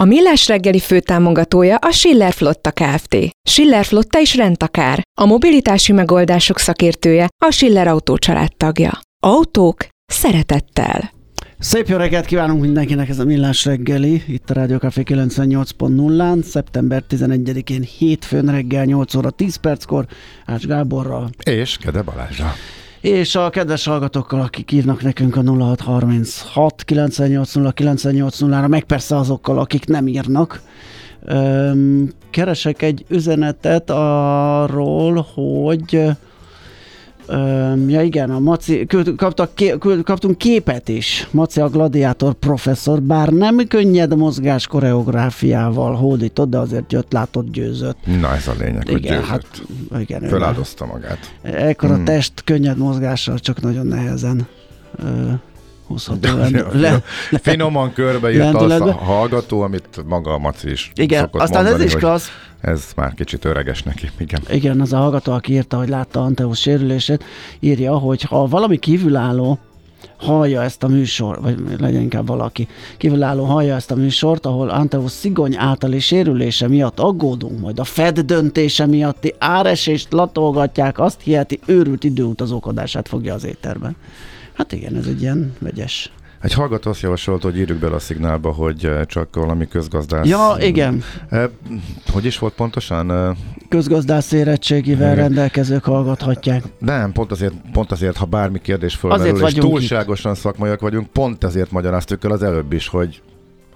A Millás reggeli főtámogatója a Schiller Flotta Kft. Schiller Flotta is rendtakár. A mobilitási megoldások szakértője a Schiller Autó tagja. Autók szeretettel. Szép jó reggelt kívánunk mindenkinek, ez a Millás reggeli, itt a Rádió Café 98.0-án, szeptember 11-én hétfőn reggel 8 óra 10 perckor, Ács Gáborral. És Kede Balázsa. És a kedves hallgatókkal, akik írnak nekünk a 0636 980 980-ra, meg persze azokkal, akik nem írnak. Keresek egy üzenetet arról, hogy ja igen, a Maci, kaptak, kaptunk képet is, Maci a gladiátor professzor, bár nem könnyed mozgás koreográfiával hódított, de azért jött, látott, győzött. Na ez a lényeg, igen, hogy győzött. Hát, igen, Föláldozta magát. Ekkor hmm. a test könnyed mozgással, csak nagyon nehezen húzható. Le, le, Finoman körbeírt az a hallgató, amit maga a Maci is Igen, aztán mondani, ez is klassz. Ez már kicsit öreges neki, igen. Igen, az a hallgató, aki írta, hogy látta Anteus sérülését, írja, hogy ha valami kívülálló hallja ezt a műsor, vagy legyen inkább valaki kívülálló hallja ezt a műsort, ahol Anteus szigony általi sérülése miatt aggódunk, majd a Fed döntése miatti áresést latolgatják, azt hiheti őrült időutazókodását fogja az étterben. Hát igen, ez egy ilyen vegyes. Egy hallgató azt javasolt, hogy írjuk bele a szignálba, hogy eh, csak valami közgazdász. Ja, igen. E, hogy is volt pontosan? Eh, közgazdász érettségivel igen. rendelkezők hallgathatják. Nem, pont azért, pont azért, ha bármi kérdés fölmerül, és túlságosan itt. szakmaiak vagyunk, pont ezért magyaráztuk el az előbb is, hogy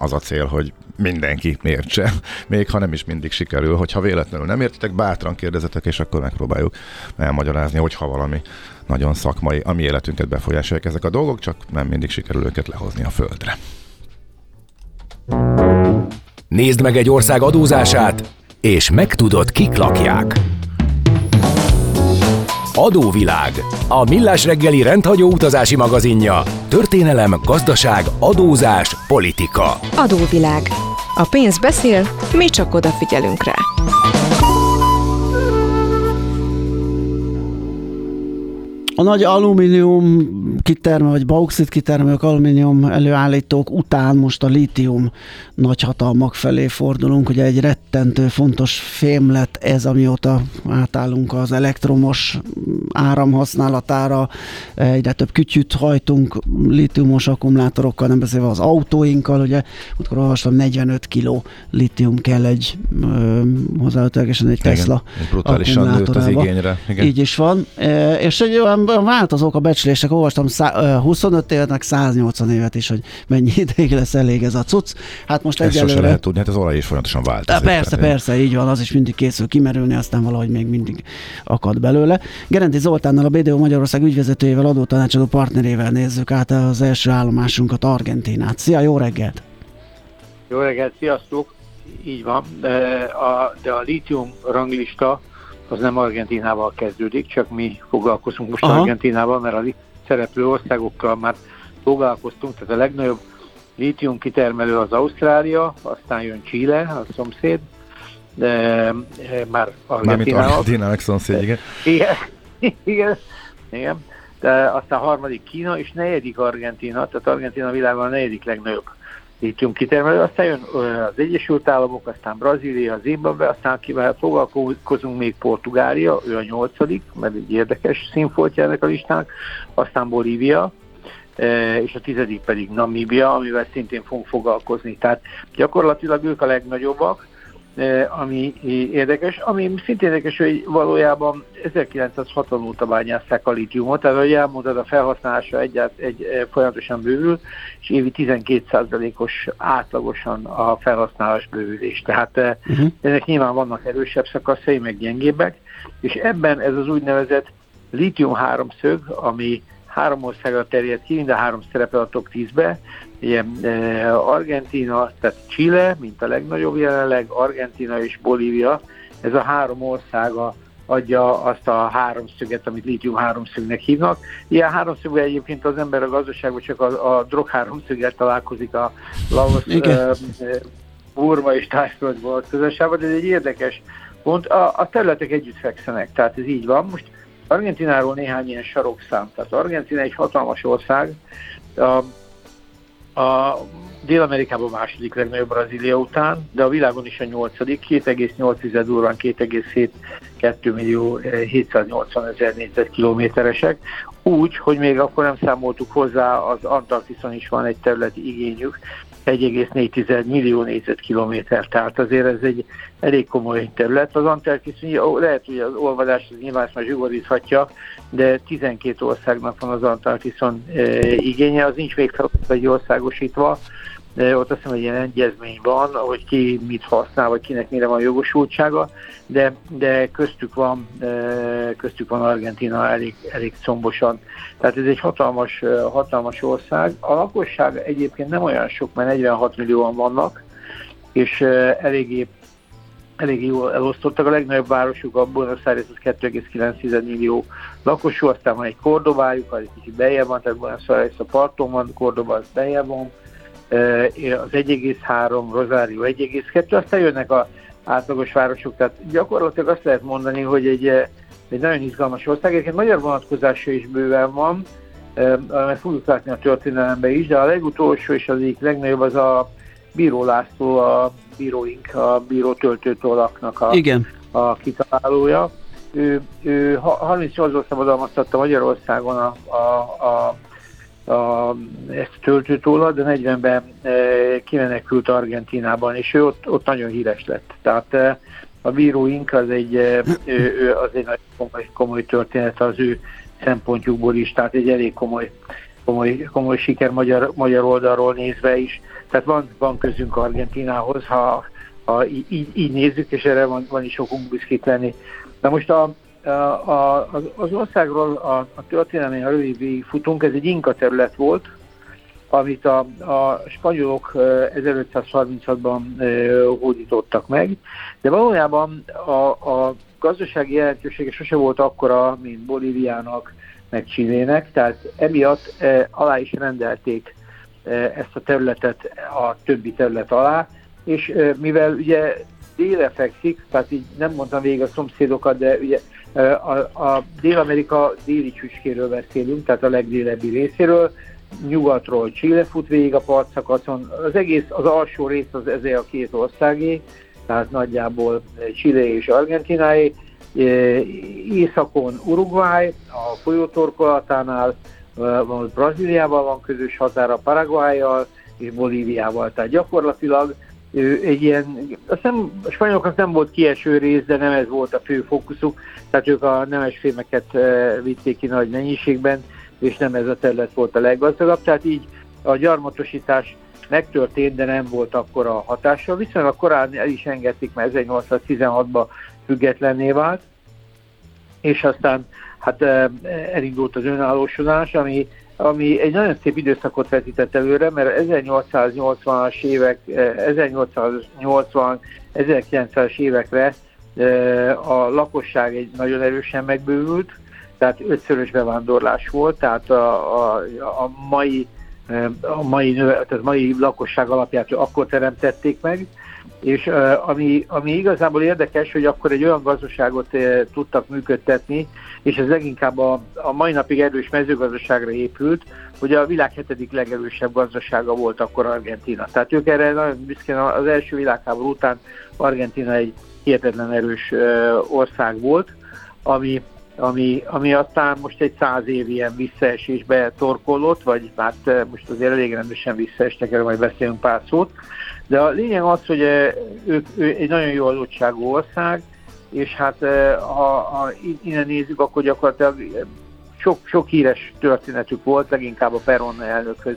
az a cél, hogy mindenki értse, még ha nem is mindig sikerül. Hogyha véletlenül nem értitek, bátran kérdezetek, és akkor megpróbáljuk elmagyarázni, hogyha valami nagyon szakmai, ami életünket befolyásolják ezek a dolgok, csak nem mindig sikerül őket lehozni a földre. Nézd meg egy ország adózását, és megtudod, kik lakják. Adóvilág. A millás reggeli rendhagyó utazási magazinja. Történelem, gazdaság, adózás, politika. Adóvilág. A pénz beszél, mi csak odafigyelünk rá. A nagy alumínium kitermelő, vagy bauxit kitermelők, alumínium előállítók után most a lítium nagyhatalmak felé fordulunk. Ugye egy rettentő fontos fém lett ez, amióta átállunk az elektromos áram használatára, egyre több kütyüt hajtunk lítiumos akkumulátorokkal, nem beszélve az autóinkkal, ugye, akkor olvastam 45 kg lítium kell egy hozzávetőlegesen egy Tesla Igen, brutálisan nőtt az igényre. Igen. Így is van. És egy olyan változók a becslések, olvastam szá, 25 évet, meg 180 évet is, hogy mennyi ideig lesz elég ez a cucc. Hát most Ezt egyelőre... lehet tudni, hát az olaj is folyamatosan változik. Persze, persze, így van, az is mindig készül kimerülni, aztán valahogy még mindig akad belőle. Gerenti Zoltánnal, a BDO Magyarország ügyvezetőjével, adótanácsadó partnerével nézzük át az első állomásunkat, Argentinát. Szia, jó reggelt! Jó reggelt, sziasztok! Így van, de a, de a lítium ranglista az nem Argentinával kezdődik, csak mi foglalkozunk most Aha. Argentinával, mert a szereplő országokkal már foglalkoztunk, tehát a legnagyobb lítium kitermelő az Ausztrália, aztán jön Chile, a szomszéd, de e, már Argentinával. Argentinával szomszéd, igen. Igen, igen, igen. De aztán harmadik Kína, és negyedik Argentina, tehát Argentina a világon a negyedik legnagyobb lítium kitermelő, aztán jön az Egyesült Államok, aztán Brazília, Zimbabwe, aztán akivel foglalkozunk még Portugália, ő a nyolcadik, mert egy érdekes színfoltja ennek a listának, aztán Bolívia, és a tizedik pedig Namíbia, amivel szintén fogunk foglalkozni. Tehát gyakorlatilag ők a legnagyobbak, ami érdekes. Ami szintén érdekes, hogy valójában 1960 óta bányásszák a litiumot, tehát ahogy elmondod, a felhasználása egyált, egy, folyamatosan bővül, és évi 12%-os átlagosan a felhasználás bővülés. Tehát uh-huh. ennek nyilván vannak erősebb szakaszai, meg gyengébbek, és ebben ez az úgynevezett litium háromszög, ami három országra terjed ki, mind a három szerepel a top 10-be, Ugye, Argentina, tehát Chile, mint a legnagyobb jelenleg, Argentina és Bolívia, ez a három ország a adja azt a háromszöget, amit lítium háromszögnek hívnak. Ilyen háromszögben egyébként az ember a gazdaságban csak a, a drog háromszöggel találkozik a Laos, uh, Burma és Tájföld vonatkozásában, de ez egy érdekes pont. A, a területek együtt fekszenek, tehát ez így van. Most Argentináról néhány ilyen sarokszám. Tehát Argentina egy hatalmas ország, a, a Dél-Amerikában második legnagyobb Brazília után, de a világon is a nyolcadik, 2,8 durván 2,7 millió 780 ezer négyzetkilométeresek, úgy, hogy még akkor nem számoltuk hozzá, az Antarktiszon is van egy területi igényük, 1,4 millió négyzetkilométer, tehát azért ez egy elég komoly terület. Az Antarktisz, lehet, hogy az olvadás az nyilván már zsugoríthatja, de 12 országnak van az Antarktiszon e, igénye, az nincs még egy országosítva, de ott azt hiszem, hogy ilyen egyezmény van, hogy ki mit használ, vagy kinek mire van jogosultsága, de, de köztük van, köztük van Argentina elég, elég combosan. Tehát ez egy hatalmas, hatalmas ország. A lakosság egyébként nem olyan sok, mert 46 millióan vannak, és eléggé eléggé jól elosztottak. A legnagyobb városuk a Buenos Aires az 2,9 millió lakosú, aztán van egy Kordobájuk, az egy kicsit bejebb van, tehát Buenos Aires a parton van, Kordoba az bejebb van, az 1,3, Rosario 1,2, aztán jönnek a átlagos városok, tehát gyakorlatilag azt lehet mondani, hogy egy, egy nagyon izgalmas ország, egyébként magyar vonatkozása is bőven van, mert fogjuk látni a történelembe is, de a legutolsó és az egyik legnagyobb az a Bíró László, a bíróink, a bíró töltőtolaknak a, Igen. a kitalálója. Ő, ő 38-ban szabadalmaztatta Magyarországon a, a, a a, ezt a töltőtólat, de 40-ben e, kimenekült Argentinában, és ő ott, ott nagyon híres lett. Tehát e, a bíróink az egy, e, ő, az egy nagyon komoly, komoly történet az ő szempontjukból is, tehát egy elég komoly, komoly, komoly siker magyar, magyar oldalról nézve is. Tehát van, van közünk Argentinához, ha, ha így, így nézzük, és erre van, van is okunk büszkék lenni. Na most a, a, az országról a, a történelmi, rövid futunk, ez egy inka terület volt, amit a, a spanyolok 1536-ban hódítottak meg, de valójában a, a gazdasági jelentősége sose volt akkora, mint Bolíviának, meg Csillének, tehát emiatt e, alá is rendelték e, ezt a területet a többi terület alá, és e, mivel ugye déle fekszik, tehát így nem mondtam végig a szomszédokat, de ugye a, a Dél-Amerika déli csücskéről beszélünk, tehát a legdélebbi részéről, nyugatról Chile fut végig a partszakaszon, az egész, az alsó rész az ezért a két országé, tehát nagyjából Chile és Argentináé, északon Uruguay, a folyótorkolatánál, van Brazíliával van közös határa, Paraguayjal és Bolíviával, tehát gyakorlatilag egy ilyen, azt nem, a spanyoloknak nem volt kieső rész, de nem ez volt a fő fókuszuk, tehát ők a nemes fémeket vitték ki nagy mennyiségben, és nem ez a terület volt a leggazdagabb, tehát így a gyarmatosítás megtörtént, de nem volt akkor a hatása. Viszonylag korán el is engedték, mert 1816-ban függetlenné vált, és aztán hát elindult az önállósodás, ami ami egy nagyon szép időszakot vetített előre, mert 1880-as évek, 1880 1900-as évekre eh, a lakosság egy nagyon erősen megbővült, tehát ötszörös bevándorlás volt, tehát a, a, a mai eh, a mai, tehát mai lakosság alapját akkor teremtették meg, és ami, ami igazából érdekes, hogy akkor egy olyan gazdaságot tudtak működtetni, és ez leginkább a, a mai napig erős mezőgazdaságra épült, hogy a világ hetedik legerősebb gazdasága volt akkor Argentina. Tehát ők erre nagyon büszkén az első világháború után Argentina egy hihetetlen erős ország volt, ami, ami, ami aztán most egy száz év ilyen visszaesésbe torkolott, vagy hát most azért elég rendesen visszaestek, erről majd beszélünk pár szót, de a lényeg az, hogy eh, ők ő egy nagyon jó adottságú ország, és hát eh, ha, ha innen nézzük, akkor gyakorlatilag eh, sok, sok híres történetük volt, leginkább a Peron elnökhöz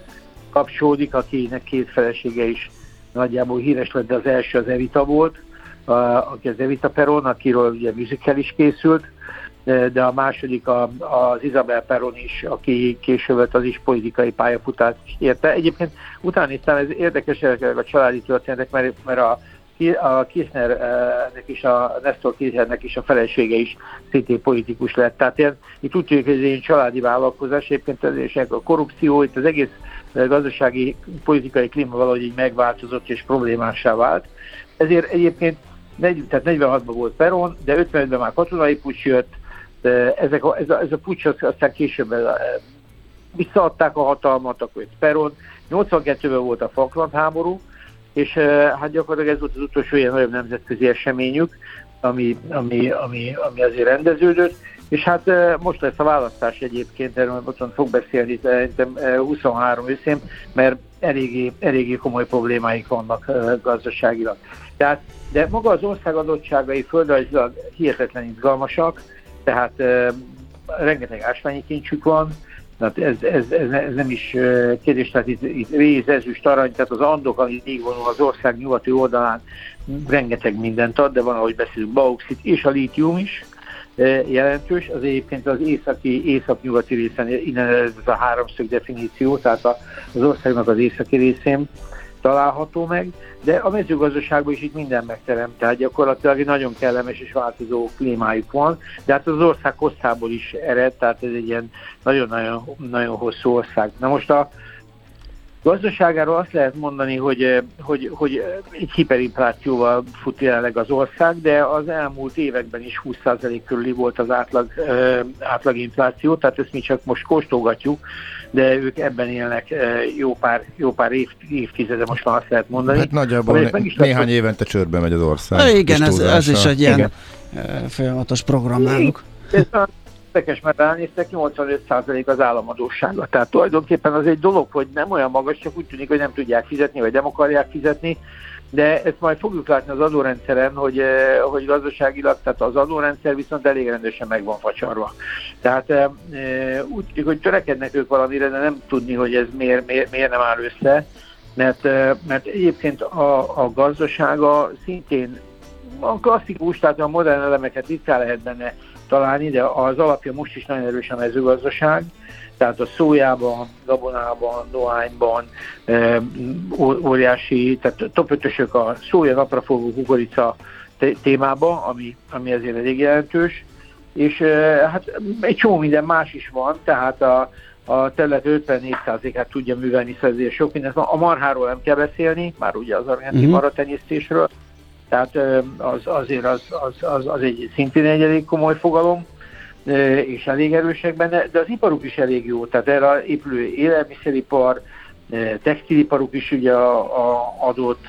kapcsolódik, akinek két felesége is nagyjából híres lett, de az első az Evita volt, aki az Evita Peron, akiről ugye musical is készült, de a második a, az Isabel Peron is, aki később az is politikai pályafutást érte. Egyébként utána néztem, ez érdekes a családi történetek, mert, mert a, a Kirchnernek is, a Nestor Kirchnernek is a felesége is szintén politikus lett. Tehát ilyen, itt úgy tűnik, hogy ez egy családi vállalkozás, egyébként ez a korrupció, itt az egész gazdasági, politikai klíma valahogy így megváltozott és problémássá vált. Ezért egyébként tehát 46-ban volt Peron, de 55-ben már katonai pucs jött, ezek a, ez, a, ez a pucs aztán később visszaadták a hatalmat, akkor jött Peron, 82-ben volt a Falkland háború, és hát gyakorlatilag ez volt az utolsó ilyen nagyobb nemzetközi eseményük, ami, ami, ami, ami azért rendeződött, és hát most lesz a választás egyébként, erről ott fog beszélni szerintem 23 őszén, mert eléggé, eléggé komoly problémáik vannak gazdaságilag. Tehát, de maga az ország adottságai földrajzilag hihetetlen izgalmasak, tehát rengeteg ásványi kincsük van, tehát ez, ez, ez, ez nem is kérdés, tehát itt, itt réz, ezüst, arany, tehát az Andok, ami így vonul az ország nyugati oldalán, rengeteg mindent ad, de van, ahogy beszélünk, bauxit és a lítium is jelentős, az egyébként az északi, észak-nyugati részen, innen ez a háromszög definíció, tehát az országnak az északi részén található meg, de a mezőgazdaságban is itt minden megterem, tehát gyakorlatilag egy nagyon kellemes és változó klímájuk van, de hát az ország hosszából is ered, tehát ez egy ilyen nagyon-nagyon nagyon hosszú ország. Na most a gazdaságáról azt lehet mondani, hogy, hogy, hogy egy hiperinflációval fut jelenleg az ország, de az elmúlt években is 20% körüli volt az átlag, átlaginfláció, tehát ezt mi csak most kóstolgatjuk, de ők ebben élnek eh, jó pár, jó pár év, évtizede, most már azt lehet mondani. Hát nagyjából né- néhány évente csődbe megy az ország. Igen, ez, ez is egy ilyen igen. Eh, folyamatos program náluk. Érdekes, mert ránéztek, 85% az államadósága. Tehát tulajdonképpen az egy dolog, hogy nem olyan magas, csak úgy tűnik, hogy nem tudják fizetni, vagy nem akarják fizetni, de ezt majd fogjuk látni az adórendszeren, hogy, eh, hogy gazdaságilag, tehát az adórendszer viszont elég rendesen meg van facsarva. Tehát eh, eh, úgy, hogy törekednek ők valamire, de nem tudni, hogy ez miért, miért, miért nem áll össze, mert, mert egyébként a, a gazdasága szintén a klasszikus, tehát a modern elemeket itt lehet benne találni, de az alapja most is nagyon erős a mezőgazdaság, tehát a szójában, gabonában, dohányban e, óriási, tehát top 5 a szója naprafogó kukorica témába, ami, ami azért elég jelentős, és e, hát egy csomó minden más is van, tehát a, a terület 54%-át tudja művelni, szóval sok mindent. A marháról nem kell beszélni, már ugye az argentin uh-huh. maratenyésztésről, tehát az, azért az, az, az, az egy szintén egy elég komoly fogalom, és elég erősek benne, de az iparuk is elég jó, tehát erre épülő élelmiszeripar, textiliparuk is ugye a, a adott,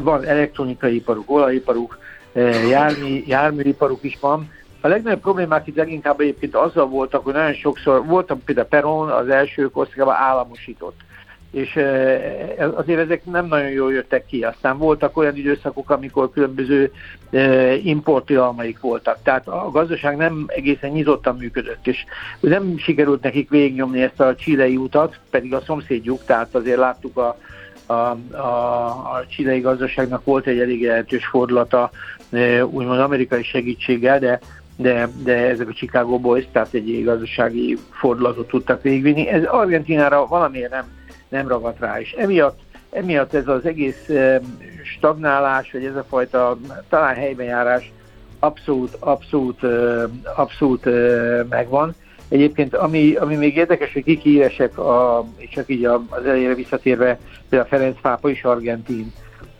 van elektronikai iparuk, olajiparuk, jármű, járműiparuk is van. A legnagyobb problémák itt leginkább egyébként azzal voltak, hogy nagyon sokszor voltam például Peron az első korszakában államosított és azért ezek nem nagyon jól jöttek ki. Aztán voltak olyan időszakok, amikor különböző importilalmaik voltak. Tehát a gazdaság nem egészen nyitottan működött, és nem sikerült nekik végignyomni ezt a csilei utat, pedig a szomszédjuk, tehát azért láttuk a, a, a, a csilei gazdaságnak volt egy elég jelentős fordulata, úgymond amerikai segítséggel, de de, de ezek a Chicago Boys, tehát egy gazdasági fordulatot tudtak végigvinni. Ez Argentinára valamiért nem nem ragadt rá. És emiatt, emiatt ez az egész stagnálás, vagy ez a fajta talán helybenjárás abszolút, abszolút, abszolút megvan. Egyébként ami, ami még érdekes, hogy kik híresek, a, csak így az elejére visszatérve, például Ferenc Pápa is argentin,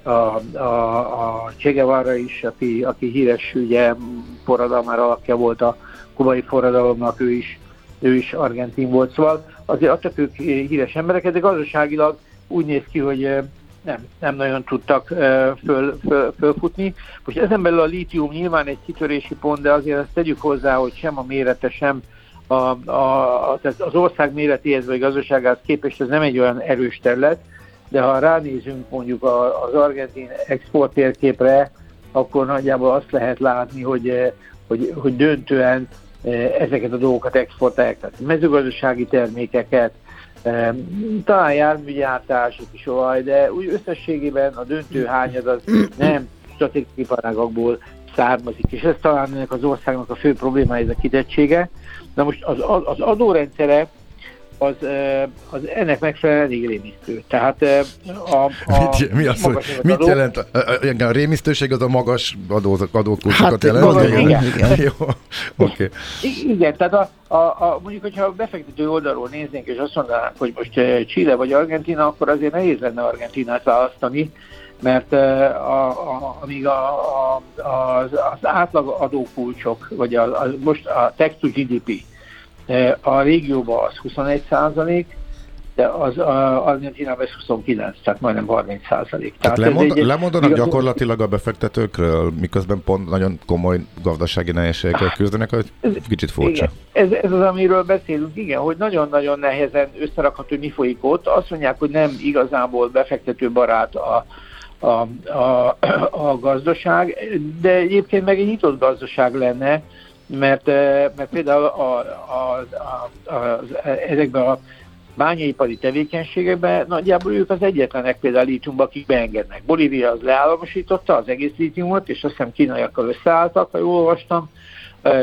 a, a, a Che Guevara is, aki, aki híres ugye forradalmár alapja volt a kubai forradalomnak, ő is, ő is argentin volt. Szóval azért ők híres embereket, de gazdaságilag úgy néz ki, hogy nem, nem nagyon tudtak föl, föl, fölfutni. Most ezen belül a lítium nyilván egy kitörési pont, de azért azt tegyük hozzá, hogy sem a mérete, sem a, a, a, az ország méretéhez vagy gazdaságához képest ez nem egy olyan erős terület, de ha ránézünk mondjuk az argentin export térképre, akkor nagyjából azt lehet látni, hogy, hogy, hogy döntően ezeket a dolgokat exportálják, tehát mezőgazdasági termékeket, talán járműgyártás, is olaj, de úgy összességében a döntő hányad az nem stratégiai iparágakból származik, és ez talán ennek az országnak a fő problémája, ez a kitettsége. Na most az, az adórendszere az, az ennek megfelelően elég rémisztő. Tehát a, a mit, mi az, hogy, mit jelent? A, a, a rémisztőség az a magas adózak, adókulcsokat hát, jelent? Magas, igen. igen. igen. Jó, okay. Igen, tehát a, a, a, mondjuk, hogyha a befektető oldalról néznénk, és azt mondanánk, hogy most Chile vagy Argentina, akkor azért nehéz lenne Argentinát választani, mert a, a, amíg a, a, az, az átlag adókulcsok, vagy a, a, most a text to GDP, a régióban az 21 százalék, de az Argentinában ez 29, tehát majdnem 30 százalék. Tehát, tehát lemond, egy, lemondanak igaz, gyakorlatilag a befektetőkről, miközben pont nagyon komoly gazdasági nehézségekkel küzdenek, hogy kicsit furcsa. Igen, ez, ez az, amiről beszélünk, igen, hogy nagyon-nagyon nehezen összerakható mi folyik ott. Azt mondják, hogy nem igazából befektető barát a, a, a, a gazdaság, de egyébként meg egy nyitott gazdaság lenne, mert, mert például a, a, a, a, ezekben a bányaipari tevékenységekben nagyjából ők az egyetlenek például lítiumba, akik beengednek. Bolívia az leállamosította az egész lítiumot, és azt hiszem kínaiakkal összeálltak, ha jól olvastam.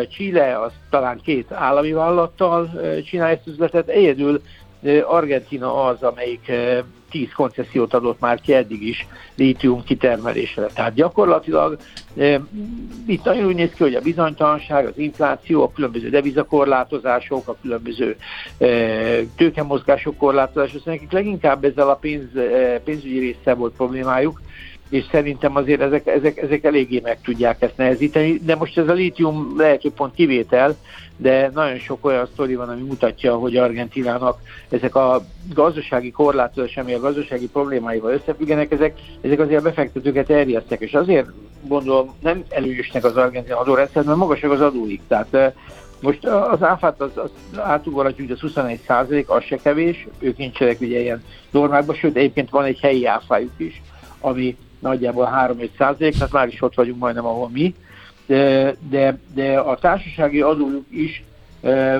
Chile az talán két állami vállalattal csinálja ezt üzletet, egyedül Argentina az, amelyik 10 koncesziót adott már ki eddig is lítium kitermelésre. Tehát gyakorlatilag e, itt nagyon úgy néz ki, hogy a bizonytalanság, az infláció, a különböző devizakorlátozások, a különböző e, tőkemozgások korlátozások, nekik leginkább ezzel a pénz, e, pénzügyi része volt problémájuk, és szerintem azért ezek, ezek, ezek eléggé meg tudják ezt nehezíteni, de most ez a lítium lehet, hogy pont kivétel, de nagyon sok olyan sztori van, ami mutatja, hogy Argentinának ezek a gazdasági korlátozás, ami a gazdasági problémáival összefüggenek, ezek, ezek azért a befektetőket erjesztek, és azért gondolom nem előjösnek az argentin adórendszer, mert magasak az adóik. Tehát most az áfát az, az átugorhatjuk, az 21 százalék, az se kevés, ők nincsenek ugye ilyen normákban, sőt egyébként van egy helyi áfájuk is, ami nagyjából 3-5 százalék, tehát már is ott vagyunk majdnem, ahol mi, de, de, de a társasági adójuk is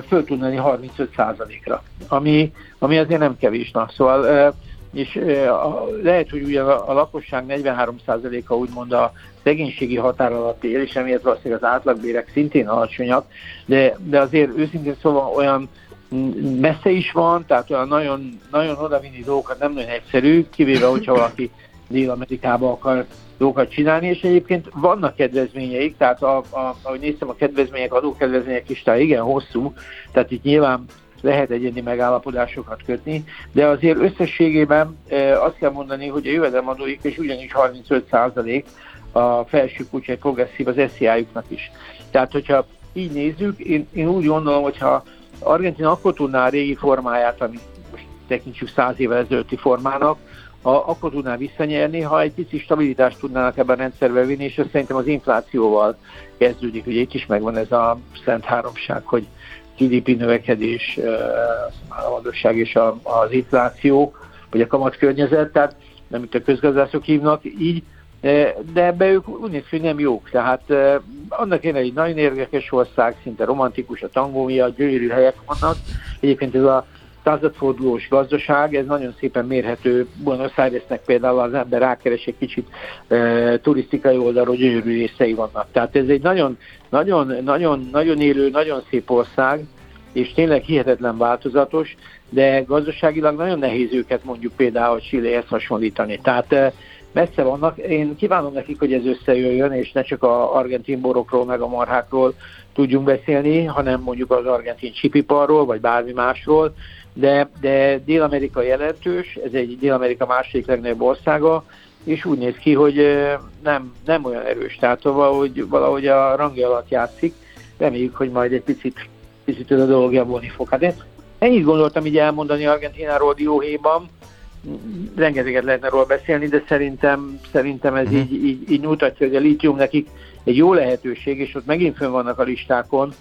föl tud menni 35 százalékra, ami, ami azért nem kevés. Na. Szóval, és lehet, hogy ugye a, lakosság 43 százaléka úgymond a szegénységi határ alatt él, és emiatt valószínűleg az átlagbérek szintén alacsonyak, de, de azért őszintén szóval olyan messze is van, tehát olyan nagyon, nagyon odavinni dolgokat nem nagyon egyszerű, kivéve, hogyha valaki Dél-Amerikába akar dolgokat csinálni, és egyébként vannak kedvezményeik, tehát a, a, ahogy néztem a kedvezmények, adókedvezmények is, tehát igen, hosszú, tehát itt nyilván lehet egyéni megállapodásokat kötni, de azért összességében e, azt kell mondani, hogy a jövedelemadóik és ugyanis 35 százalék a felső egy progresszív az SZIA-juknak is. Tehát, hogyha így nézzük, én, én úgy gondolom, hogyha Argentina akkor tudná a régi formáját, amit most tekintsük száz évvel ezelőtti formának, ha akkor tudná visszanyerni, ha egy pici stabilitást tudnának ebben a rendszerbe vinni, és ez szerintem az inflációval kezdődik. Ugye itt is megvan ez a szent háromság, hogy GDP növekedés, államadosság és az infláció, vagy a kamat környezet, tehát nem itt a közgazdászok hívnak így, de ebbe ők úgy néz hogy nem jók. Tehát annak én egy nagyon érdekes ország, szinte romantikus, a tangó miatt, gyönyörű helyek vannak. Egyébként ez a századfordulós gazdaság, ez nagyon szépen mérhető. Buenos Airesnek például az ember rákeres egy kicsit e, turisztikai oldalról gyönyörű részei vannak. Tehát ez egy nagyon, nagyon, nagyon, nagyon élő, nagyon szép ország, és tényleg hihetetlen változatos, de gazdaságilag nagyon nehéz őket mondjuk például Chilehez hasonlítani. Tehát e, messze vannak. Én kívánom nekik, hogy ez összejöjjön, és ne csak a argentin borokról, meg a marhákról tudjunk beszélni, hanem mondjuk az argentin csipiparról, vagy bármi másról, de, de Dél-Amerika jelentős, ez egy Dél-Amerika második legnagyobb országa, és úgy néz ki, hogy nem, nem olyan erős, tehát valahogy, valahogy a rangja alatt játszik. Reméljük, hogy majd egy picit, picit a dolog javulni fog. Hát én ennyit gondoltam így elmondani Argentináról dióhéjban, rengeteget lehetne róla beszélni, de szerintem, szerintem ez uh-huh. így, így, így mutatja, hogy a litium nekik egy jó lehetőség, és ott megint fönn vannak a listákon,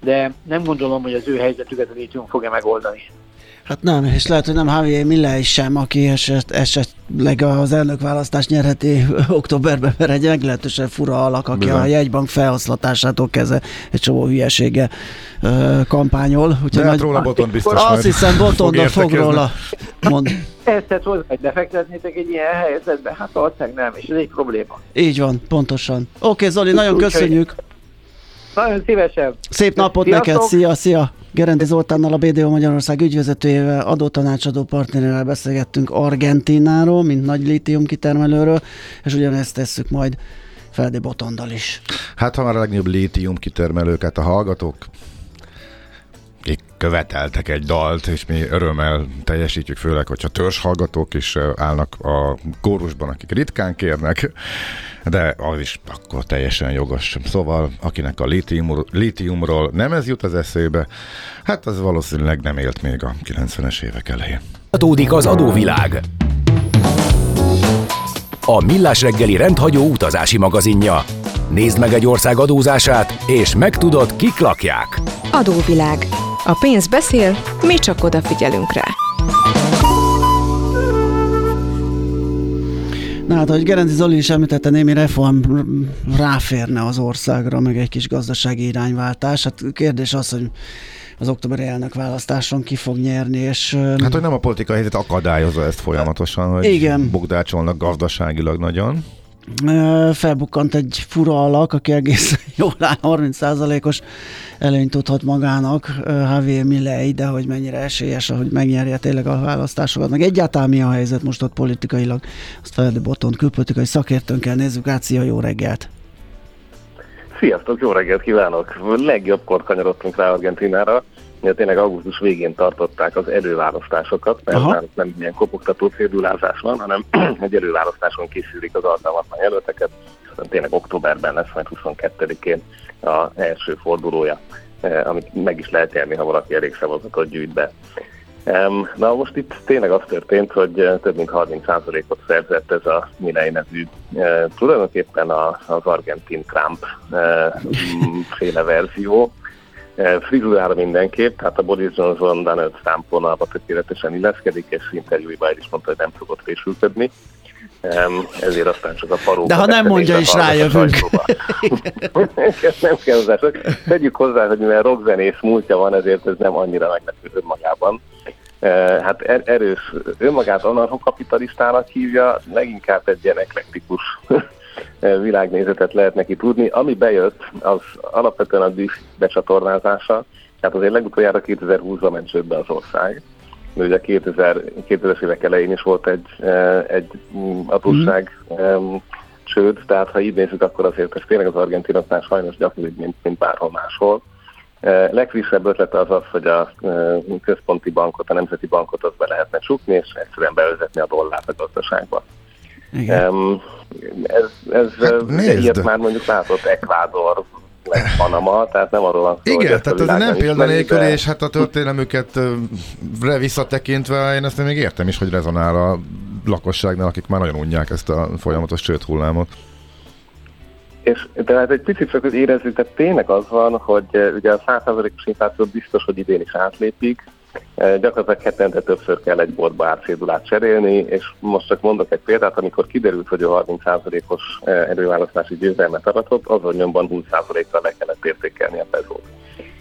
de nem gondolom, hogy az ő helyzetüket a litium fogja megoldani. Hát nem, és lehet, hogy nem Javier Milley sem, aki eset, esetleg az elnökválasztást nyerheti októberben, mert egy meglehetősen fura alak, aki Bizony. a jegybank felhaszlatásától kezdve egy csomó hülyesége ö, kampányol. Úgyhogy nagy, róla Boton biztos Azt majd hiszem, Boton fog, fog róla mond. Ezt tett hozzá, hogy befektetnétek egy ilyen helyzetbe? Hát valószínűleg nem, és ez egy probléma. Így van, pontosan. Oké, okay, Zoli, nagyon Úgy, köszönjük. Hogy Nagyon szívesen. Szép napot Sziasztok. neked, szia, szia! Gerendi Zoltánnal, a BDO Magyarország ügyvezetőjével, adótanácsadó partnerével beszélgettünk Argentináról, mint nagy lítium kitermelőről, és ugyanezt tesszük majd Feldi Botondal is. Hát ha már a legnagyobb lítium kitermelőket a hallgatók követeltek egy dalt, és mi örömmel teljesítjük, főleg, hogyha hallgatók is állnak a kórusban, akik ritkán kérnek, de az is akkor teljesen jogos. Szóval, akinek a lítium, lítiumról nem ez jut az eszébe, hát az valószínűleg nem élt még a 90-es évek elején. Adódik az adóvilág. A Millás reggeli rendhagyó utazási magazinja. Nézd meg egy ország adózását, és megtudod, kik lakják. Adóvilág a pénz beszél, mi csak odafigyelünk rá. Na hát, ahogy Gerenci Zoli is említette, némi reform ráférne az országra, meg egy kis gazdasági irányváltás. Hát kérdés az, hogy az októberi elnök választáson ki fog nyerni, és... Hát, hogy nem a politikai helyzet akadályozza ezt folyamatosan, hogy igen. bukdácsolnak gazdaságilag nagyon felbukkant egy fura alak, aki egész jól áll, 30%-os előnyt tudhat magának, Javier Milley, de hogy mennyire esélyes, hogy megnyerje tényleg a választásokat, meg egyáltalán mi a helyzet most ott politikailag, azt Feledi Boton külpolitikai szakértőnkkel nézzük át, jó reggelt! Sziasztok, jó reggelt kívánok! Legjobbkor kanyarodtunk rá Argentinára, Ja, tényleg augusztus végén tartották az előválasztásokat, mert Aha. már nem ilyen kopogtató cédulázás van, hanem egy előválasztáson készülik az alkalmatlan jelölteket, aztán tényleg októberben lesz, majd 22-én az első fordulója, eh, amit meg is lehet nyerni, ha valaki elég szavazatot gyűjt be. Na most itt tényleg az történt, hogy eh, több mint 30%-ot szerzett ez a Milei nevű, eh, tulajdonképpen az argentin Trump féle verzió, frizurára mindenképp, tehát a Boris Johnson Donald Trump vonalba tökéletesen illeszkedik, és interjúiban is mondta, hogy nem fogott fésülködni. ezért aztán csak a paróba. De ha nem mondja is, rájövünk. nem kell hozzá. Tegyük hozzá, hogy mivel rockzenész múltja van, ezért ez nem annyira meglepő önmagában. Eh, hát er-, erős, önmagát anarchokapitalistának hívja, leginkább egy ilyen eklektikus világnézetet lehet neki tudni. Ami bejött, az alapvetően a dűs becsatornázása, tehát azért legutoljára 2020-ban ment csődbe az ország. De ugye 2000, 2000-es évek elején is volt egy, egy adósság mm. csőd, tehát ha így nézzük, akkor azért ez tényleg az argentinoknál sajnos gyakoribb, mint, mint bárhol máshol. Legfrissebb ötlete az az, hogy a központi bankot, a nemzeti bankot az be lehetne csukni, és egyszerűen bevezetni a dollárt a gazdaságba. Igen. Um, ez, ez hát, ilyet már mondjuk látott Ekvádor, meg Panama, tehát nem arról van szó, Igen, tehát ez nem példanélkül, de... és hát a történelmüket visszatekintve én ezt még értem is, hogy rezonál a lakosságnál, akik már nagyon unják ezt a folyamatos csőt hullámot. És tehát egy picit csak érezzük, tehát tényleg az van, hogy ugye a 100%-os infláció biztos, hogy idén is átlépik, Gyakorlatilag hetente többször kell egy boltba árcédulát cserélni, és most csak mondok egy példát, amikor kiderült, hogy a 30%-os előválasztási győzelmet aratott, azon nyomban 20%-kal le kellett értékelni a pezót.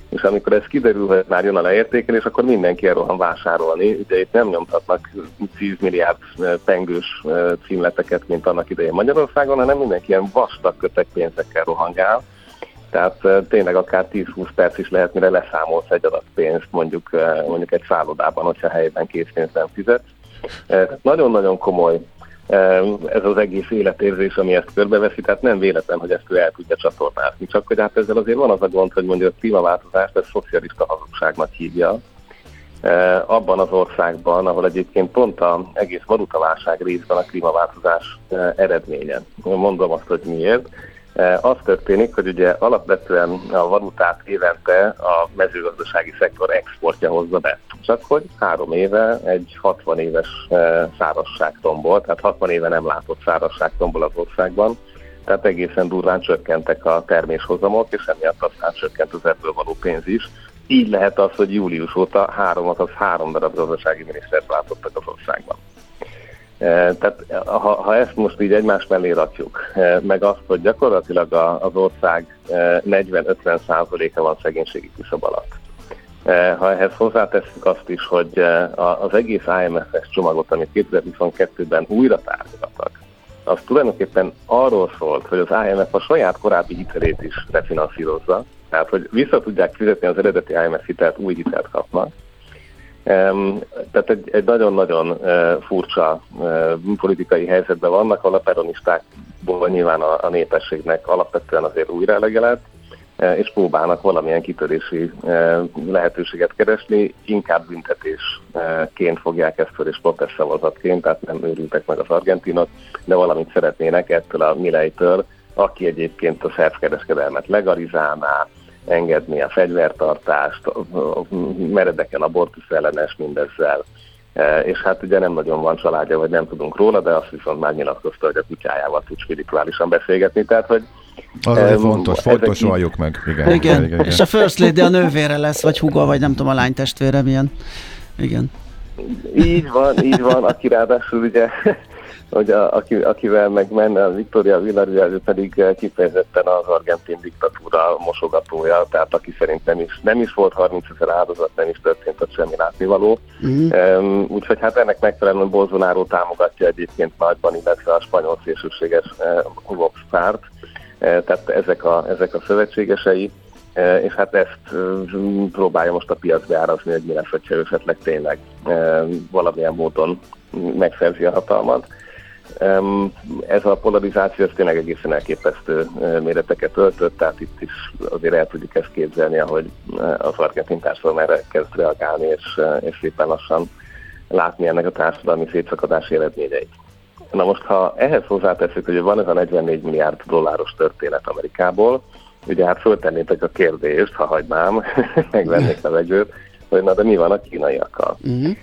És amikor ez kiderül, hogy már jön a leértékelés, akkor mindenki elrohan vásárolni. Ugye itt nem nyomtatnak 10 milliárd pengős címleteket, mint annak idején Magyarországon, hanem mindenki ilyen vastag kötek pénzekkel rohangál tehát tényleg akár 10-20 perc is lehet, mire leszámolsz egy adat pénzt mondjuk, mondjuk egy szállodában, hogyha helyben készpénzt nem fizet. Nagyon-nagyon komoly ez az egész életérzés, ami ezt körbeveszi, tehát nem véletlen, hogy ezt ő el tudja csatornázni. Csak hogy hát ezzel azért van az a gond, hogy mondjuk a klímaváltozást ez szocialista hazugságnak hívja, abban az országban, ahol egyébként pont az egész valutaválság részben a klímaváltozás eredménye. Mondom azt, hogy miért. E, az történik, hogy ugye alapvetően a valutát évente a mezőgazdasági szektor exportja hozza be. Csak hogy három éve egy 60 éves e, szárazság tombol, tehát 60 éve nem látott szárazság tombol az országban, tehát egészen durván csökkentek a terméshozamok, és emiatt aztán csökkent az ebből való pénz is. Így lehet az, hogy július óta három, az három darab gazdasági minisztert váltottak az országban. E, tehát ha, ha ezt most így egymás mellé rakjuk, e, meg azt, hogy gyakorlatilag az ország 40-50 e, százaléka van szegénységi küszöb alatt. Ha ehhez hozzátesszük azt is, hogy az egész IMF-es csomagot, amit 2022-ben újra tárgyaltak, az tulajdonképpen arról szólt, hogy az IMF a saját korábbi hitelét is refinanszírozza, Tehát, hogy vissza tudják fizetni az eredeti IMF hitelt, új hitelt kapnak. Tehát egy, egy nagyon-nagyon furcsa politikai helyzetben vannak, ahol a peronistákból nyilván a, a népességnek alapvetően azért újra elegelett, és próbálnak valamilyen kitörési lehetőséget keresni, inkább büntetésként fogják ezt föl, és protest szavazatként, tehát nem őrültek meg az argentinok, de valamit szeretnének ettől a Milejtől, aki egyébként a szervkereskedelmet legalizálná, engedni a fegyvertartást, meredeken abortusz ellenes mindezzel. És hát ugye nem nagyon van családja, vagy nem tudunk róla, de azt viszont már nyilatkozta, hogy a kutyájával tud spirituálisan beszélgetni. Tehát, hogy az um, fontos, fontos valljuk meg. Igen, igen. igen, igen. És a First Lady a nővére lesz, vagy huga, vagy nem tudom, a lány testvére milyen. Igen. Így van, így van, aki ráadásul ugye hogy a, aki, akivel meg menne a Victoria Villarreal, ő pedig eh, kifejezetten az argentin diktatúra mosogatója, tehát aki szerint nem is, nem is volt 30 ezer áldozat, nem is történt ott semmi látnivaló. Uh-huh. Um, úgyhogy hát ennek megfelelően Bolsonaro támogatja egyébként nagyban, illetve a spanyol szélsőséges uh, Vox párt, uh, tehát ezek a, ezek a szövetségesei, és hát ezt próbálja most a piac beárazni, hogy mi lesz, hogyha esetleg tényleg valamilyen módon megszerzi a hatalmat. Ez a polarizáció ez tényleg egészen elképesztő méreteket öltött, tehát itt is azért el tudjuk ezt képzelni, ahogy az argentin társadalom erre kezd reagálni, és, és szépen lassan látni ennek a társadalmi szétszakadási eredményeit. Na most, ha ehhez hozzáteszünk, hogy van ez a 44 milliárd dolláros történet Amerikából, ugye hát föltennétek a kérdést, ha hagynám, megvennék levegőt, hogy na de mi van a kínaiakkal. Uh-huh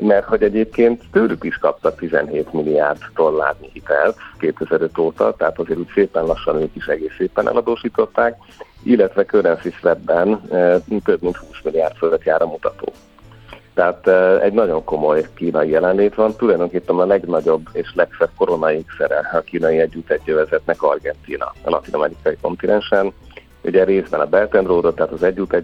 mert hogy egyébként tőlük is kaptak 17 milliárd dollárnyi hitelt 2005 óta, tehát azért úgy szépen lassan ők is egész szépen eladósították, illetve currency swapben e, több mint 20 milliárd fölött jár a mutató. Tehát e, egy nagyon komoly kínai jelenlét van, tulajdonképpen a legnagyobb és legszebb koronai szere a kínai együtt egyövezetnek Argentina, a latin-amerikai kontinensen, ugye részben a Belt and Road, tehát az együtt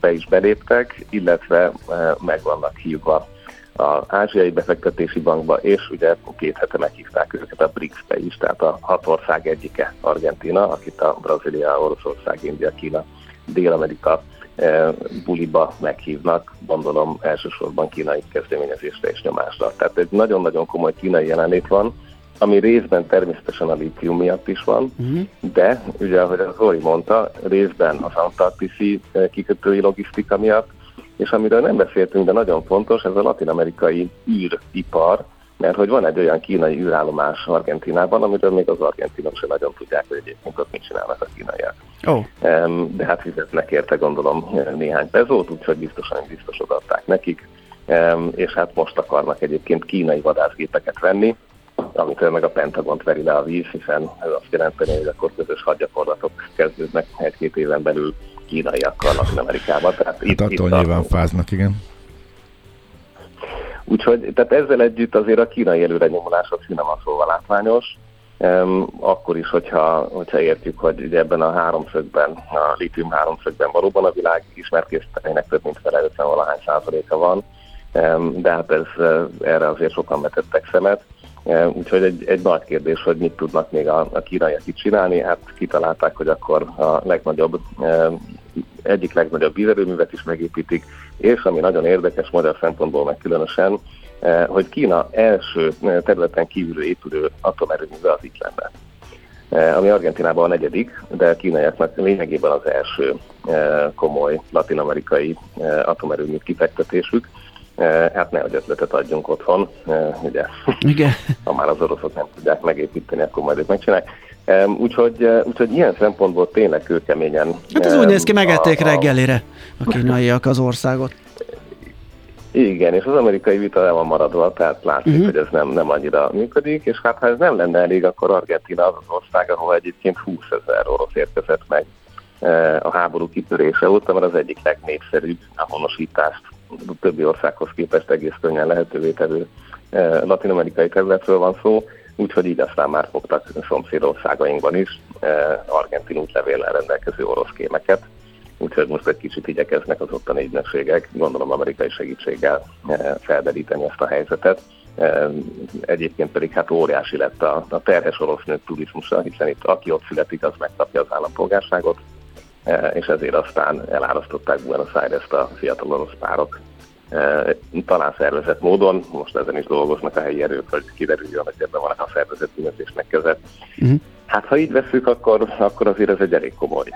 be is beléptek, illetve meg vannak hívva az Ázsiai Befektetési Bankba, és ugye két hete meghívták őket a BRICS-be is, tehát a hat ország egyike Argentina, akit a Brazília, Oroszország, India, Kína, Dél-Amerika buliba meghívnak, gondolom elsősorban kínai kezdeményezésre és nyomásra. Tehát egy nagyon-nagyon komoly kínai jelenlét van, ami részben természetesen a lítium miatt is van, uh-huh. de ugye, ahogy az Zoli mondta, részben az antarktiszi eh, kikötői logisztika miatt, és amiről nem beszéltünk, de nagyon fontos, ez a latin-amerikai űripar, mert hogy van egy olyan kínai űrállomás Argentinában, amiről még az argentinok sem nagyon tudják, hogy egyébként ott mit csinálnak a kínaiak. Oh. De hát fizetnek érte gondolom néhány pezót, úgyhogy biztosan biztosodották nekik, és hát most akarnak egyébként kínai vadászgépeket venni, amitől meg a Pentagont veri le a víz, hiszen ez azt jelenteni, hogy akkor közös hadgyakorlatok kezdődnek egy-két éven belül kínaiakkal Latin Amerikában. Tehát itt, hát attól itt nyilván fáznak, igen. Úgyhogy tehát ezzel együtt azért a kínai előrenyomulás az finoman szóval látványos, um, akkor is, hogyha, hogyha értjük, hogy ugye ebben a háromszögben, a litium háromszögben valóban a világ ismertkésztelének több mint fele 50 valahány százaléka van, um, de hát ez, erre azért sokan vetettek szemet. Úgyhogy egy, egy nagy kérdés, hogy mit tudnak még a, a kínaiak itt csinálni. Hát kitalálták, hogy akkor a legnagyobb, egyik legnagyobb vízerőművet is megépítik, és ami nagyon érdekes magyar szempontból meg különösen, hogy Kína első területen kívül épülő atomerőműve az itt lenne ami Argentinában a negyedik, de a kínaiaknak lényegében az első komoly latinamerikai atomerőmű kifektetésük. Eh, hát nehogy ötletet adjunk otthon, eh, ugye, Igen. ha már az oroszok nem tudják megépíteni, akkor majd ők megcsinálják. Úgyhogy, eh, úgyhogy ilyen szempontból tényleg kőkeményen... Hát ez úgy néz ki, megették a, reggelire a kínaiak az országot. Igen, és az amerikai vita el van maradva, tehát látszik, uh-huh. hogy ez nem, nem annyira működik, és hát ha ez nem lenne elég, akkor Argentina az az ország, ahol egyébként 20 ezer orosz érkezett meg a háború kitörése óta, mert az egyik legnépszerűbb a honosítást többi országhoz képest egész könnyen lehetővé tevő eh, latin-amerikai területről van szó, úgyhogy így aztán már fogtak szomszédországainkban is eh, argentin útlevéllel rendelkező orosz kémeket, úgyhogy most egy kicsit igyekeznek az ottani ügynökségek, gondolom amerikai segítséggel eh, felderíteni ezt a helyzetet, Egyébként pedig hát óriási lett a, a terhes orosz nők turizmusa, hiszen itt aki ott születik, az megkapja az állampolgárságot, és ezért aztán elárasztották Buenos Aires-t a fiatal orosz párok talán szervezett módon, most ezen is dolgoznak a helyi erők, hogy kiderüljön, hogy ebben van a szervezett bűnözésnek keze. Uh-huh. Hát ha így veszük, akkor, akkor azért ez egy elég komoly,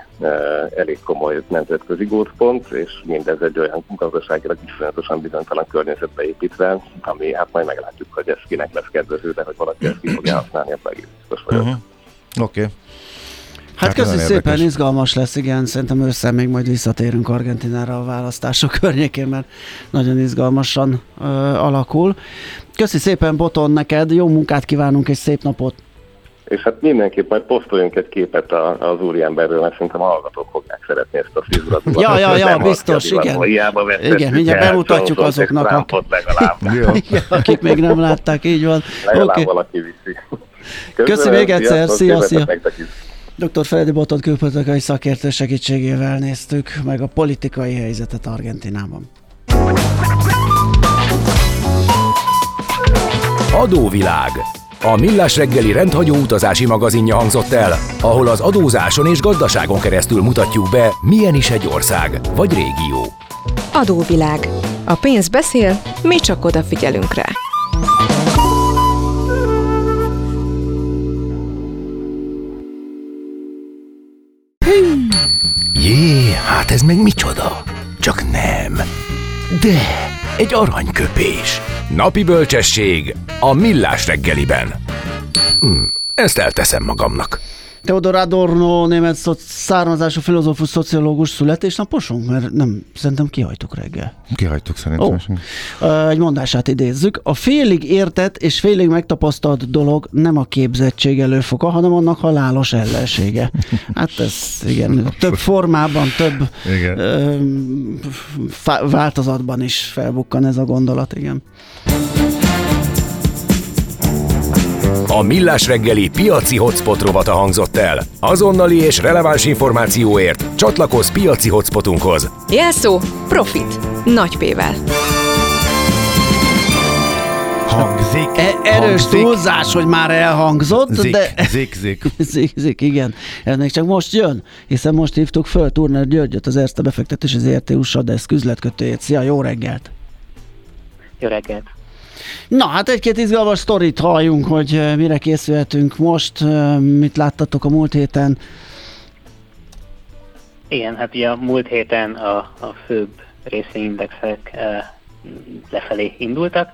elég komoly nemzetközi gótpont, és mindez egy olyan gazdaságilag iszonyatosan bizonytalan környezetbe építve, ami hát majd meglátjuk, hogy ez kinek lesz kedvező, de hogy valaki ezt ki fogja használni, ebben biztos vagyok. Uh-huh. Oké. Okay. Hát, köszi szépen, érdekes. izgalmas lesz, igen, szerintem össze még majd visszatérünk Argentinára a választások környékén, mert nagyon izgalmasan ö, alakul. Köszi szépen, Boton, neked, jó munkát kívánunk, és szép napot! És hát mindenképp majd posztoljunk egy képet az úriemberről, mert szerintem a hallgatók fogják szeretni ezt a figurát. ja, ja, ja, biztos, igen. Igen, mindjárt bemutatjuk azoknak, akik, akik még nem látták, így van. Legalább okay. valaki viszi. Köszönöm még egyszer, szia, szia. Dr. Feledi Botot külpolitikai szakértő segítségével néztük meg a politikai helyzetet Argentinában. Adóvilág. A Millás reggeli rendhagyó utazási magazinja hangzott el, ahol az adózáson és gazdaságon keresztül mutatjuk be, milyen is egy ország vagy régió. Adóvilág. A pénz beszél, mi csak odafigyelünk rá. Jé, hát ez meg micsoda? Csak nem. De, egy aranyköpés. Napi bölcsesség a millás reggeliben. Hm, ezt elteszem magamnak. Theodor Adorno, német származású filozófus, szociológus születésnaposunk? Mert nem, szerintem kihagytuk reggel. Kihagytuk szerintem. Oh. Egy mondását idézzük. A félig értett és félig megtapasztalt dolog nem a képzettség előfoka, hanem annak halálos ellensége. Hát ez igen, több formában, több igen. Ö, változatban is felbukkan ez a gondolat, igen. A Millás reggeli piaci hotspot rovata hangzott el. Azonnali és releváns információért csatlakozz piaci hotspotunkhoz. Jelszó Profit. Nagy P-vel. Hangzik. E- erős hangzik. túlzás, hogy már elhangzott, zik, de... Zik, zik. zik, zik, igen. Ennek csak most jön, hiszen most hívtuk föl Turner Györgyöt, az Erste befektetés az ERTU Sadesz üzletkötőjét. Szia, jó reggelt! Jó reggelt! Na, hát egy-két izgalmas sztorit halljunk, hogy eh, mire készülhetünk most, eh, mit láttatok a múlt héten. Igen, hát ugye a múlt héten a, a főbb részvényindexek e, lefelé indultak.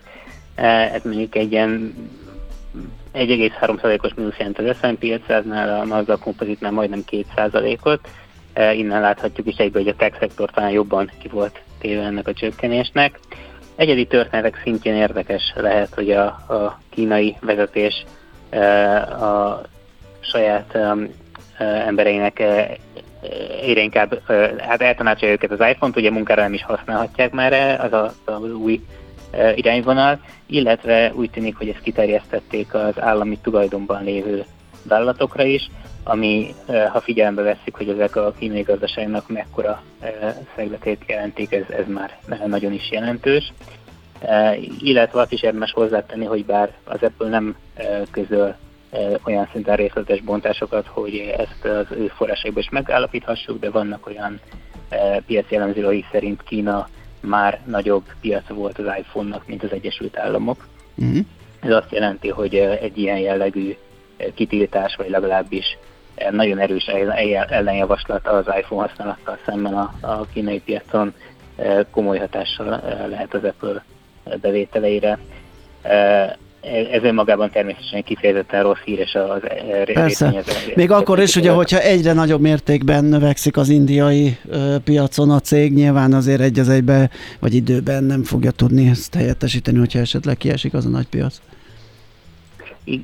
E, ez mondjuk egy ilyen 1,3%-os mínusz jelent az S&P 500-nál, a Nasdaq kompozitnál majdnem 2%-ot. E, innen láthatjuk is egyből, hogy a tech szektor talán jobban ki volt téve ennek a csökkenésnek. Egyedi történetek szintjén érdekes lehet, hogy a, a kínai vezetés e, a saját e, e, embereinek egyre inkább hát eltanácsolja őket az iPhone-t, ugye munkára nem is használhatják már az a, az új irányvonal, illetve úgy tűnik, hogy ezt kiterjesztették az állami tulajdonban lévő vállalatokra is, ami, ha figyelembe veszik, hogy ezek a kínai gazdaságnak mekkora szegletét jelentik, ez, ez már nagyon is jelentős. Illetve azt is érdemes hozzátenni, hogy bár az Apple nem közöl olyan szinten részletes bontásokat, hogy ezt az ő forrásaiból is megállapíthassuk, de vannak olyan piaci elemzői szerint Kína már nagyobb piaca volt az iPhone-nak, mint az Egyesült Államok. Uh-huh. Ez azt jelenti, hogy egy ilyen jellegű kitiltás, vagy legalábbis nagyon erős ellenjavaslat az iPhone használattal szemben a, a kínai piacon komoly hatással lehet az Apple bevételeire. Ez önmagában természetesen kifejezetten rossz hír, és az Persze. Még akkor is, ugye, hogyha egyre nagyobb mértékben növekszik az indiai piacon a cég, nyilván azért egy az egybe, vagy időben nem fogja tudni ezt helyettesíteni, hogyha esetleg kiesik az a nagy piac.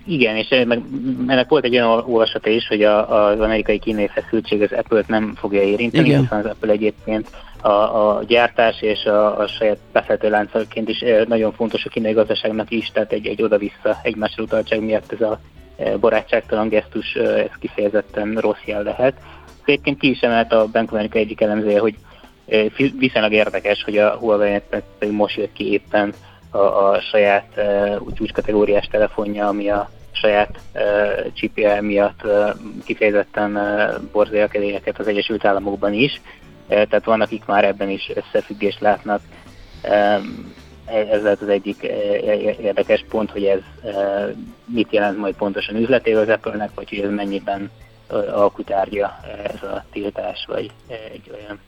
Igen, és meg, ennek volt egy olyan olvasata is, hogy a, az amerikai kínai feszültség az Apple-t nem fogja érinteni, Igen. hiszen az Apple egyébként a, a gyártás és a, a saját befeltő láncaként is nagyon fontos a kínai gazdaságnak is, tehát egy, egy oda-vissza egymásra utaltság miatt ez a barátságtalan gesztus ez kifejezetten rossz jel lehet. Egyébként ki is emelt a Bank America egyik elemzője, hogy viszonylag érdekes, hogy a Huawei-nek most jött ki éppen a, a saját uh, csúcskategóriás telefonja, ami a saját uh, csipje miatt uh, kifejezetten uh, borzolja a az Egyesült Államokban is. Uh, tehát vannak, akik már ebben is összefüggést látnak. Um, ez lehet az egyik érdekes pont, hogy ez mit jelent majd pontosan üzletével az Apple-nek, vagy hogy ez mennyiben alkutárgya ez a tiltás, vagy egy olyan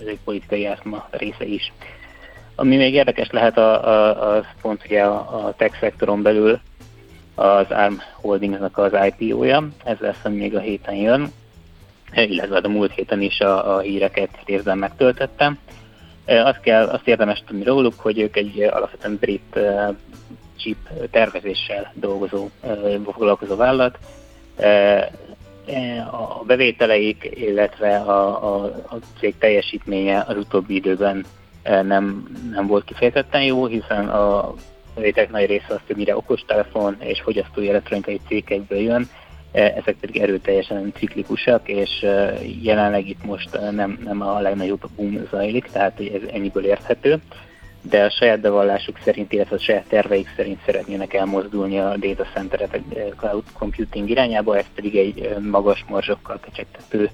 ez egy politikai átma része is. Ami még érdekes lehet, a, a, az pont ugye a, a tech szektoron belül az ARM Holdingsnak az IPO-ja, ez lesz, ami még a héten jön, illetve hát a múlt héten is a, a híreket részben megtöltettem. Azt, kell, azt érdemes tudni róluk, hogy ők egy alapvetően brit chip tervezéssel dolgozó, foglalkozó vállalat. A bevételeik, illetve a, a, a cég teljesítménye az utóbbi időben nem, nem volt kifejezetten jó, hiszen a bevételek nagy része az, mire okostelefon és fogyasztói elektronikai cégekből jön, E, ezek pedig erőteljesen ciklikusak, és e, jelenleg itt most nem, nem a legnagyobb boom zajlik, tehát ez ennyiből érthető, de a saját bevallásuk szerint, illetve a saját terveik szerint szeretnének elmozdulni a data centerek cloud computing irányába, ez pedig egy magas marzsokkal kecsegtető,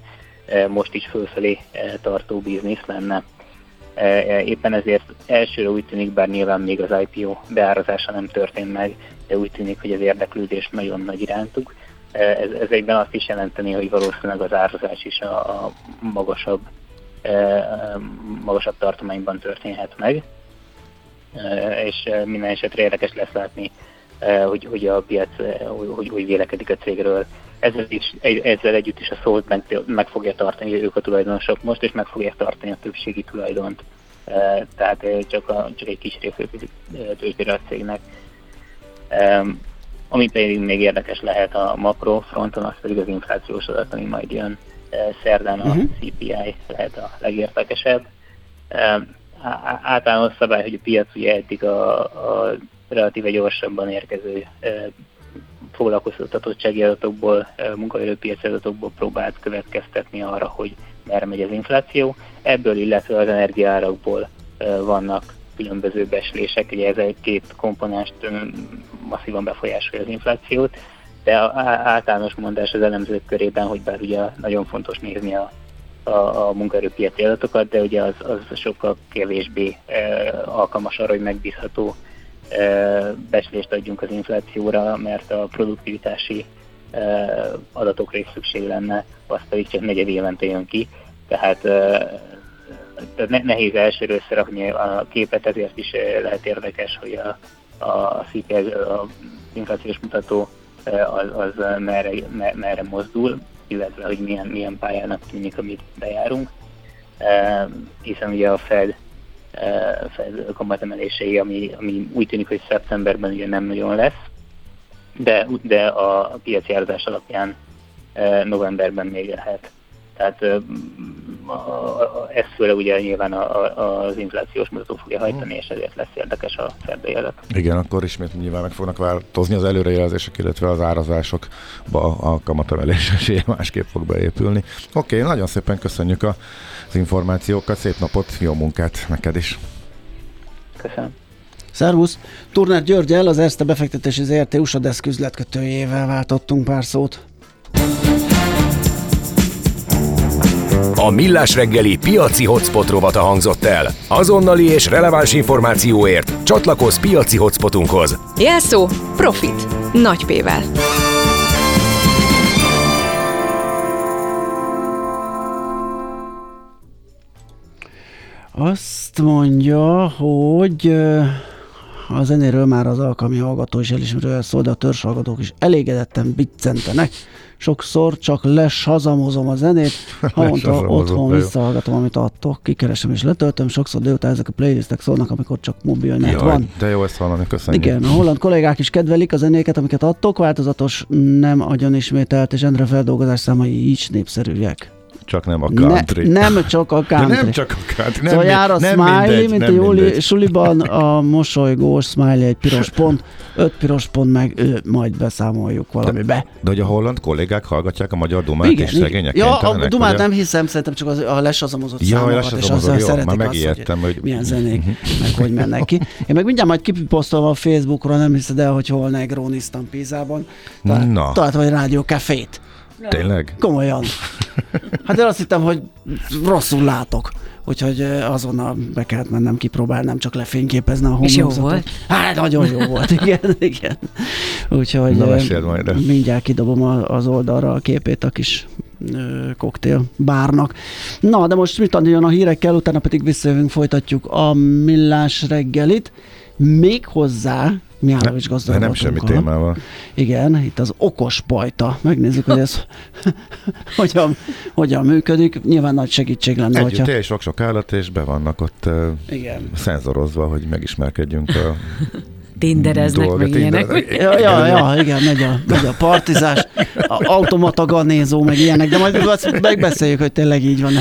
most is fölfelé tartó biznisz lenne. Éppen ezért elsőre úgy tűnik, bár nyilván még az IPO beárazása nem történt meg, de úgy tűnik, hogy az érdeklődés nagyon nagy irántuk, ez, ez egyben azt is jelenteni, hogy valószínűleg az árazás is a, a magasabb, e, magasabb tartományban történhet meg, e, és minden esetre érdekes lesz látni, e, hogy, hogy a piac hogy, hogy vélekedik a cégről. Ezzel, is, ezzel együtt is a szót meg, meg fogja tartani ők a tulajdonosok most, és meg fogják tartani a többségi tulajdont. Tehát csak, a, csak egy kis részét tőzsdére a cégnek. Ami pedig még érdekes lehet a makro fronton, az pedig az inflációs adat, ami majd jön szerdán a uh-huh. Mhm. CPI lehet a legértekesebb. Általános szabály, hogy a piac ugye eddig a, a relatíve gyorsabban érkező foglalkoztatottsági adatokból, munkaerőpiaci adatokból próbált következtetni arra, hogy merre megy az infláció. Ebből, illetve az energiárakból vannak különböző beslések, ugye ez egy két komponást masszívan befolyásolja az inflációt, de általános mondás az elemzők körében, hogy bár ugye nagyon fontos nézni a, a, a munkaerőpiaci adatokat, de ugye az, az sokkal kevésbé alkalmas arra, hogy megbízható beslést adjunk az inflációra, mert a produktivitási adatokra is szükség lenne, azt pedig csak negyed évente jön ki, tehát nehéz elsőre összerakni a képet, ezért is eh, lehet érdekes, hogy a, a CPI, a inflációs mutató az, az merre, merre mozdul, illetve hogy milyen, milyen pályának tűnik, amit bejárunk. Hiszen ugye a Fed, Fed kamatemelései, ami, ami úgy tűnik, hogy szeptemberben ugye nem nagyon lesz, de, de a piaci árazás alapján novemberben még lehet. Tehát ezt főleg ugye nyilván a, a, az inflációs mutató fogja hajtani, és ezért lesz érdekes a szerdai adat. Igen, akkor ismét nyilván meg fognak változni az előrejelzések, illetve az árazásokba a kamatemelés esélye másképp fog beépülni. Oké, okay, nagyon szépen köszönjük a, az információkat, szép napot, jó munkát neked is! Köszönöm! Szervusz! Turner Györgyel, az Erste befektetési ZRT USA Desk üzletkötőjével váltottunk pár szót. A Millás reggeli piaci hotspot rovata hangzott el. Azonnali és releváns információért csatlakozz piaci hotspotunkhoz. Jelszó Profit. Nagy P-vel. Azt mondja, hogy a zenéről már az alkalmi hallgató is elismerően szól, de a törzshallgatók is elégedetten biccentenek sokszor csak lesazamozom a zenét, havonta otthon visszahallgatom, amit adtok, kikeresem és letöltöm, sokszor délután ezek a playlistek szólnak, amikor csak mobilnet Jaj, van. De jó ezt hallani, köszönjük. Igen, a holland kollégák is kedvelik a zenéket, amiket adtok, változatos, nem agyon ismételt, és Endre feldolgozás számai így népszerűek. Csak nem a country. Ne, nem csak a country. De nem csak a country. Nem, szóval jár a nem smiley, mindegy, mint nem a Júli mindegy. suliban, a mosolygós smiley egy piros pont, öt piros pont meg ő, majd beszámoljuk valamibe. De hogy a holland kollégák hallgatják a magyar dumát Igen, és szegények Ja, a kénytelenek, dumát ugye? nem hiszem, szerintem csak az, a lesazamozott Ja, számokat, lesazomozod, és azzal jó, szeretik már azt, megijedtem, hogy, hogy- milyen zenék, meg hogy mennek ki. Én meg mindjárt majd kiposztolom a Facebookra, nem hiszed el, hogy hol negróniztam Pizában. Talált, Na. talált vagy rádió kefét. Tényleg? Komolyan. Hát én azt hittem, hogy rosszul látok. Úgyhogy azonnal be kellett mennem kipróbálni, nem csak lefényképezni a És jó homlokzatot. volt? Hát nagyon jó volt, igen, igen. Úgyhogy Na, majd. mindjárt kidobom az oldalra a képét a kis koktél bárnak. Na, de most mit adjon a hírekkel, utána pedig visszajövünk, folytatjuk a millás reggelit. Még hozzá, Mihálovics gazdag nem semmi témával. Igen, itt az okos pajta. Megnézzük, hogy ez hogyan, hogyan működik. Nyilván nagy segítség lenne, Együtt hogyha... él sok-sok állat, és be vannak ott Igen. szenzorozva, hogy megismerkedjünk a Tindereznek, dolgot. meg ilyenek. Tinder- Ja, ja, ja, igen, megy a, megy a partizás, a automata ganézó, meg ilyenek, de majd megbeszéljük, hogy tényleg így van